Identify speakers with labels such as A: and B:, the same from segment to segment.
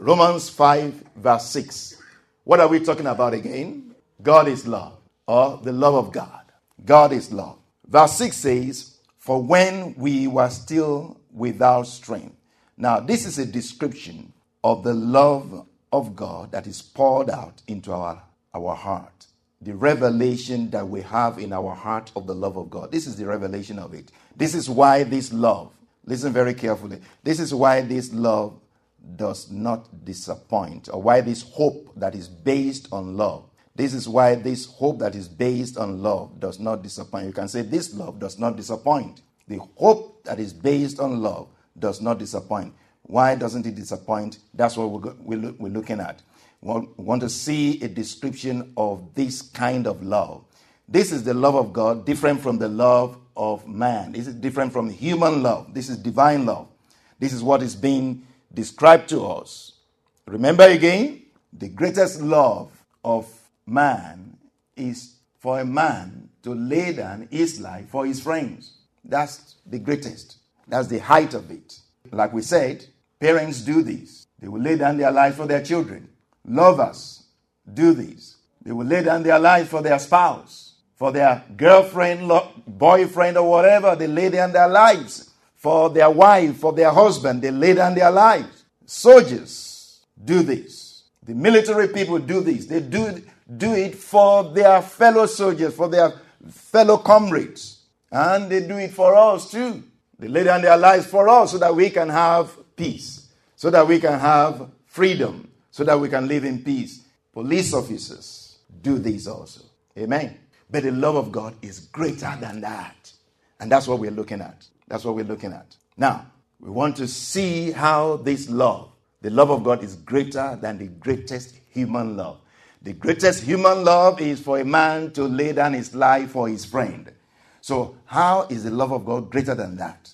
A: Romans 5, verse 6. What are we talking about again? God is love, or the love of God. God is love. Verse 6 says, For when we were still without strength. Now, this is a description of the love of God that is poured out into our, our heart. The revelation that we have in our heart of the love of God. This is the revelation of it. This is why this love, listen very carefully, this is why this love does not disappoint, or why this hope that is based on love. This is why this hope that is based on love does not disappoint. You can say, This love does not disappoint. The hope that is based on love does not disappoint. Why doesn't it disappoint? That's what we're, we're looking at. We want to see a description of this kind of love. This is the love of God, different from the love of man. This is different from human love. This is divine love. This is what is being described to us. Remember again, the greatest love of man is for a man to lay down his life for his friends. That's the greatest. That's the height of it. Like we said, parents do this. They will lay down their life for their children. Lovers do this. They will lay down their life for their spouse, for their girlfriend, boyfriend, or whatever. They lay down their lives for their wife, for their husband. They lay down their lives. Soldiers do this. The military people do this. They do, do it for their fellow soldiers, for their fellow comrades. And they do it for us too. They lay down their lives for us so that we can have peace, so that we can have freedom, so that we can live in peace. Police officers do this also. Amen. But the love of God is greater than that. And that's what we're looking at. That's what we're looking at. Now, we want to see how this love, the love of God, is greater than the greatest human love. The greatest human love is for a man to lay down his life for his friend. So, how is the love of God greater than that?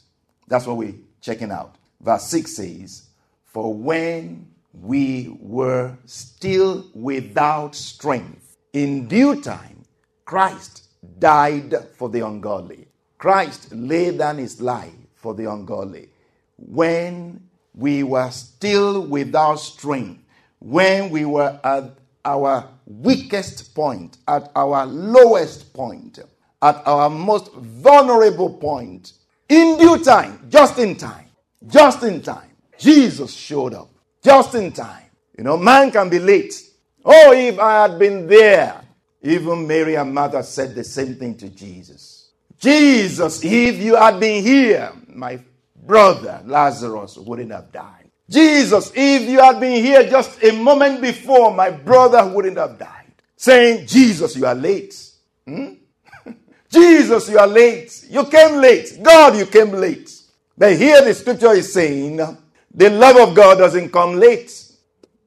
A: That's what we're checking out. Verse 6 says, For when we were still without strength, in due time, Christ died for the ungodly. Christ laid down his life for the ungodly. When we were still without strength, when we were at our weakest point, at our lowest point, at our most vulnerable point, in due time, just in time, just in time, Jesus showed up. Just in time. You know, man can be late. Oh, if I had been there. Even Mary and Martha said the same thing to Jesus. Jesus, if you had been here, my brother Lazarus wouldn't have died. Jesus, if you had been here just a moment before, my brother wouldn't have died. Saying, Jesus, you are late. Hmm? Jesus, you are late. You came late. God, you came late. But here the scripture is saying, the love of God doesn't come late.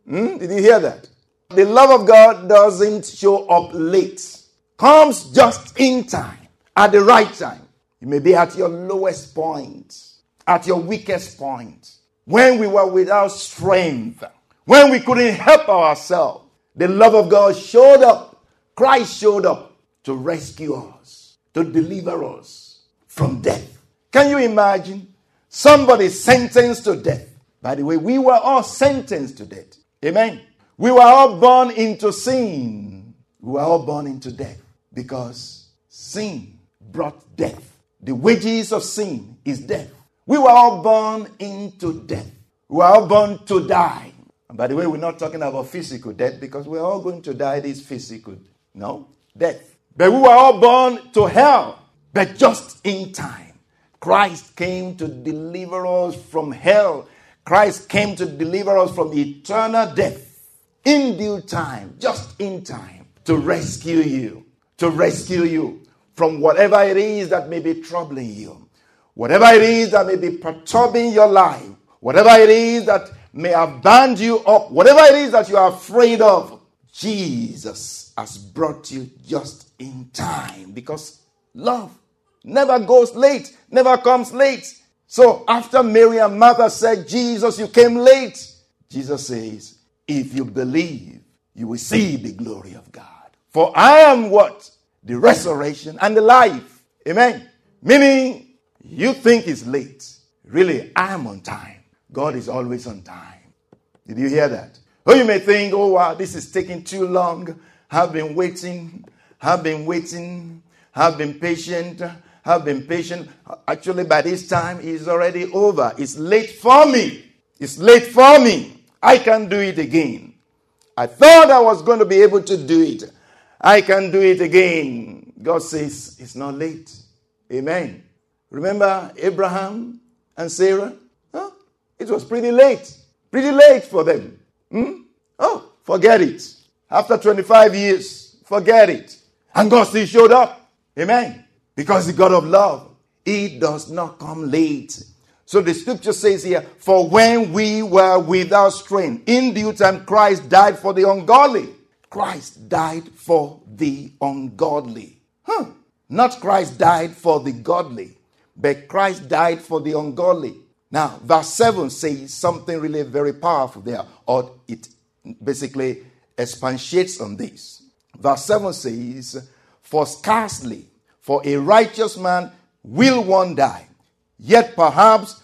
A: Hmm? Did you hear that? The love of God doesn't show up late, comes just in time at the right time. You may be at your lowest point, at your weakest point, when we were without strength, when we couldn't help ourselves. The love of God showed up. Christ showed up to rescue us, to deliver us from death. Can you imagine somebody sentenced to death? By the way, we were all sentenced to death. Amen. We were all born into sin. We were all born into death because sin brought death. The wages of sin is death. We were all born into death. We were all born to die. And by the way, we're not talking about physical death because we're all going to die this physical. No, death. But we were all born to hell, but just in time. Christ came to deliver us from hell. Christ came to deliver us from eternal death in due time, just in time, to rescue you. To rescue you from whatever it is that may be troubling you, whatever it is that may be perturbing your life, whatever it is that may have bound you up, whatever it is that you are afraid of, Jesus has brought you just in time because love never goes late, never comes late. So after Mary and Martha said, Jesus, you came late, Jesus says, if you believe, you will see the glory of God. For I am what? The resurrection and the life. Amen. Meaning, you think it's late. Really, I am on time. God is always on time. Did you hear that? Or you may think, oh wow, this is taking too long. I've been waiting, I've been waiting, I've been patient, I've been patient. Actually, by this time, it's already over. It's late for me. It's late for me. I can't do it again. I thought I was going to be able to do it. I can do it again. God says it's not late. Amen. Remember Abraham and Sarah? Huh? It was pretty late. Pretty late for them. Hmm? Oh, forget it. After 25 years, forget it. And God still showed up. Amen. Because the God of love, He does not come late. So the scripture says here, For when we were without strength, in due time Christ died for the ungodly. Christ died for the ungodly. Huh. Not Christ died for the godly, but Christ died for the ungodly. Now, verse 7 says something really very powerful there, or it basically expatiates on this. Verse 7 says, For scarcely for a righteous man will one die, yet perhaps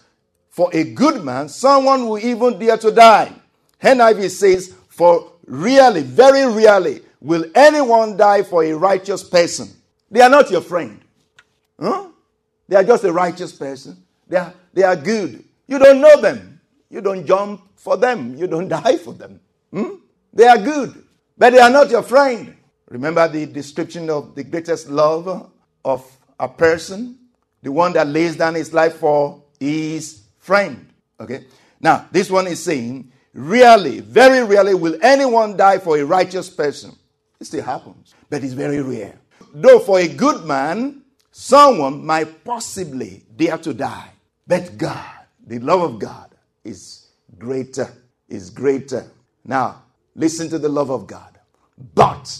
A: for a good man, someone will even dare to die. NIV says, For really, very rarely will anyone die for a righteous person. They are not your friend. Huh? They are just a righteous person. They are, they are good. You don't know them. You don't jump for them. You don't die for them. Hmm? They are good, but they are not your friend. Remember the description of the greatest love of a person? The one that lays down his life for his friend. Okay? Now, this one is saying, rarely, very rarely will anyone die for a righteous person. It still happens, but it's very rare. Though for a good man, someone might possibly dare to die. But God, the love of God, is greater, is greater. Now, listen to the love of God. But,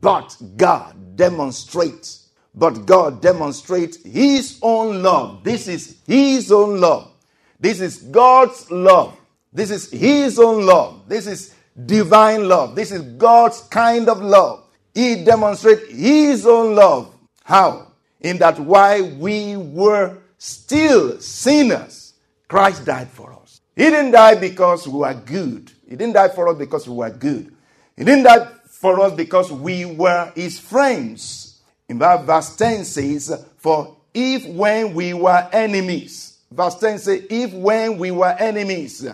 A: but God demonstrates, but God demonstrates His own love. This is His own love. This is God's love. This is His own love. This is divine love. This is God's kind of love. He demonstrates His own love. How? in that while we were still sinners, Christ died for us. He didn't die because we were good. He didn't die for us because we were good. He didn't die for us because we were his friends. In verse 10 says, For if when we were enemies, verse 10 says, If when we were enemies,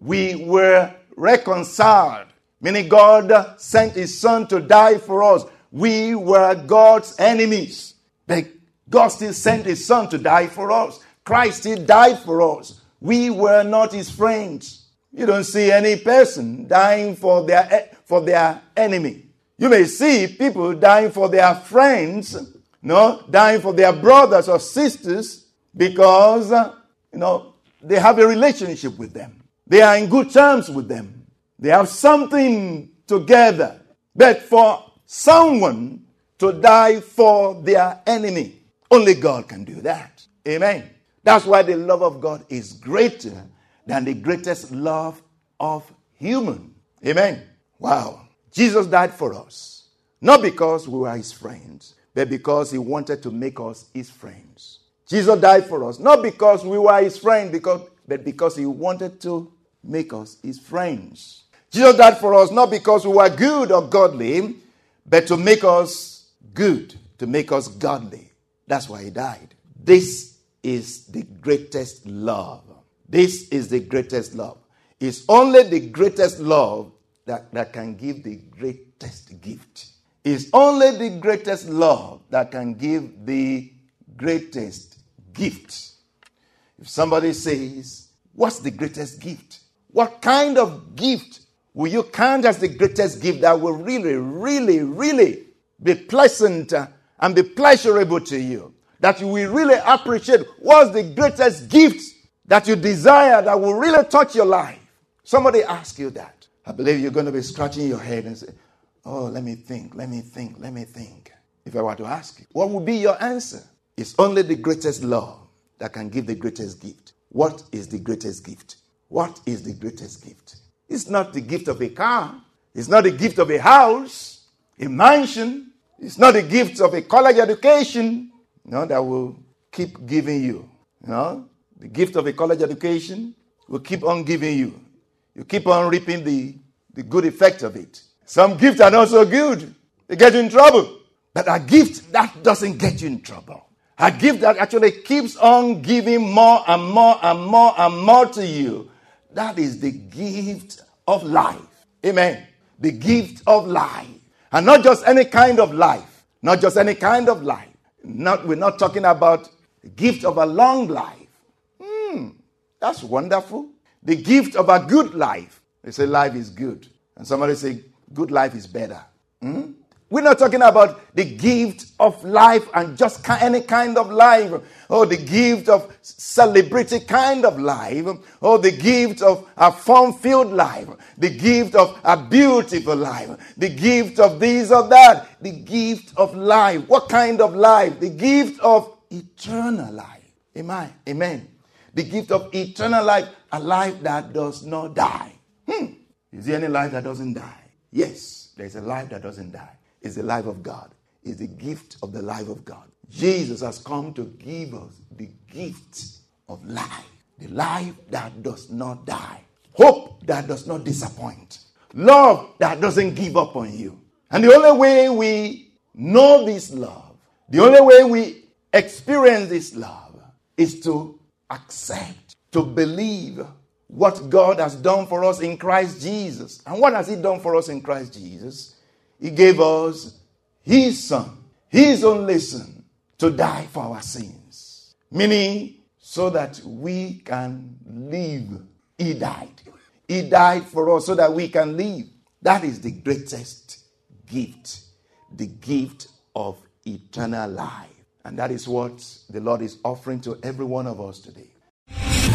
A: we were reconciled, meaning God sent his son to die for us, we were God's enemies. But God still sent his son to die for us. Christ still died for us. We were not his friends. You don't see any person dying for their, for their enemy. You may see people dying for their friends, no, dying for their brothers or sisters because, you know, they have a relationship with them. They are in good terms with them. They have something together. But for someone to die for their enemy. Only God can do that. Amen. That's why the love of God is greater than the greatest love of human. Amen. Wow. Jesus died for us. Not because we were his friends, but because he wanted to make us his friends. Jesus died for us, not because we were his friends, because, but because he wanted to make us his friends. Jesus died for us not because we were good or godly, but to make us good to make us godly. That's why he died. This is the greatest love. This is the greatest love. It's only the greatest love that, that can give the greatest gift. It's only the greatest love that can give the greatest gift. If somebody says, What's the greatest gift? What kind of gift will you count as the greatest gift that will really, really, really be pleasant uh, and be pleasurable to you. That you will really appreciate what's the greatest gift that you desire that will really touch your life. Somebody ask you that. I believe you're going to be scratching your head and say, Oh, let me think, let me think, let me think. If I were to ask you, what would be your answer? It's only the greatest love that can give the greatest gift. What is the greatest gift? What is the greatest gift? It's not the gift of a car. It's not the gift of a house, a mansion. It's not the gift of a college education. You know, that will keep giving you. You know, the gift of a college education will keep on giving you. You keep on reaping the, the good effect of it. Some gifts are not so good. They get you in trouble. But a gift that doesn't get you in trouble. A gift that actually keeps on giving more and more and more and more to you. That is the gift of life. Amen. The gift of life. And not just any kind of life. Not just any kind of life. Not, we're not talking about the gift of a long life. Hmm, that's wonderful. The gift of a good life. They say life is good. And somebody say good life is better. Hmm? We're not talking about the gift of life and just any kind of life, or the gift of celebrity kind of life, or the gift of a fun filled life, the gift of a beautiful life, the gift of this or that, the gift of life. What kind of life? The gift of eternal life. Amen. Amen. The gift of eternal life, a life that does not die. Hmm. Is there any life that doesn't die? Yes, there's a life that doesn't die is the life of God, is the gift of the life of God. Jesus has come to give us the gift of life, the life that does not die, hope that does not disappoint, love that doesn't give up on you. And the only way we know this love, the only way we experience this love is to accept, to believe what God has done for us in Christ Jesus. And what has He done for us in Christ Jesus? He gave us His Son, His only Son, to die for our sins. Meaning, so that we can live. He died. He died for us so that we can live. That is the greatest gift, the gift of eternal life. And that is what the Lord is offering to every one of us today.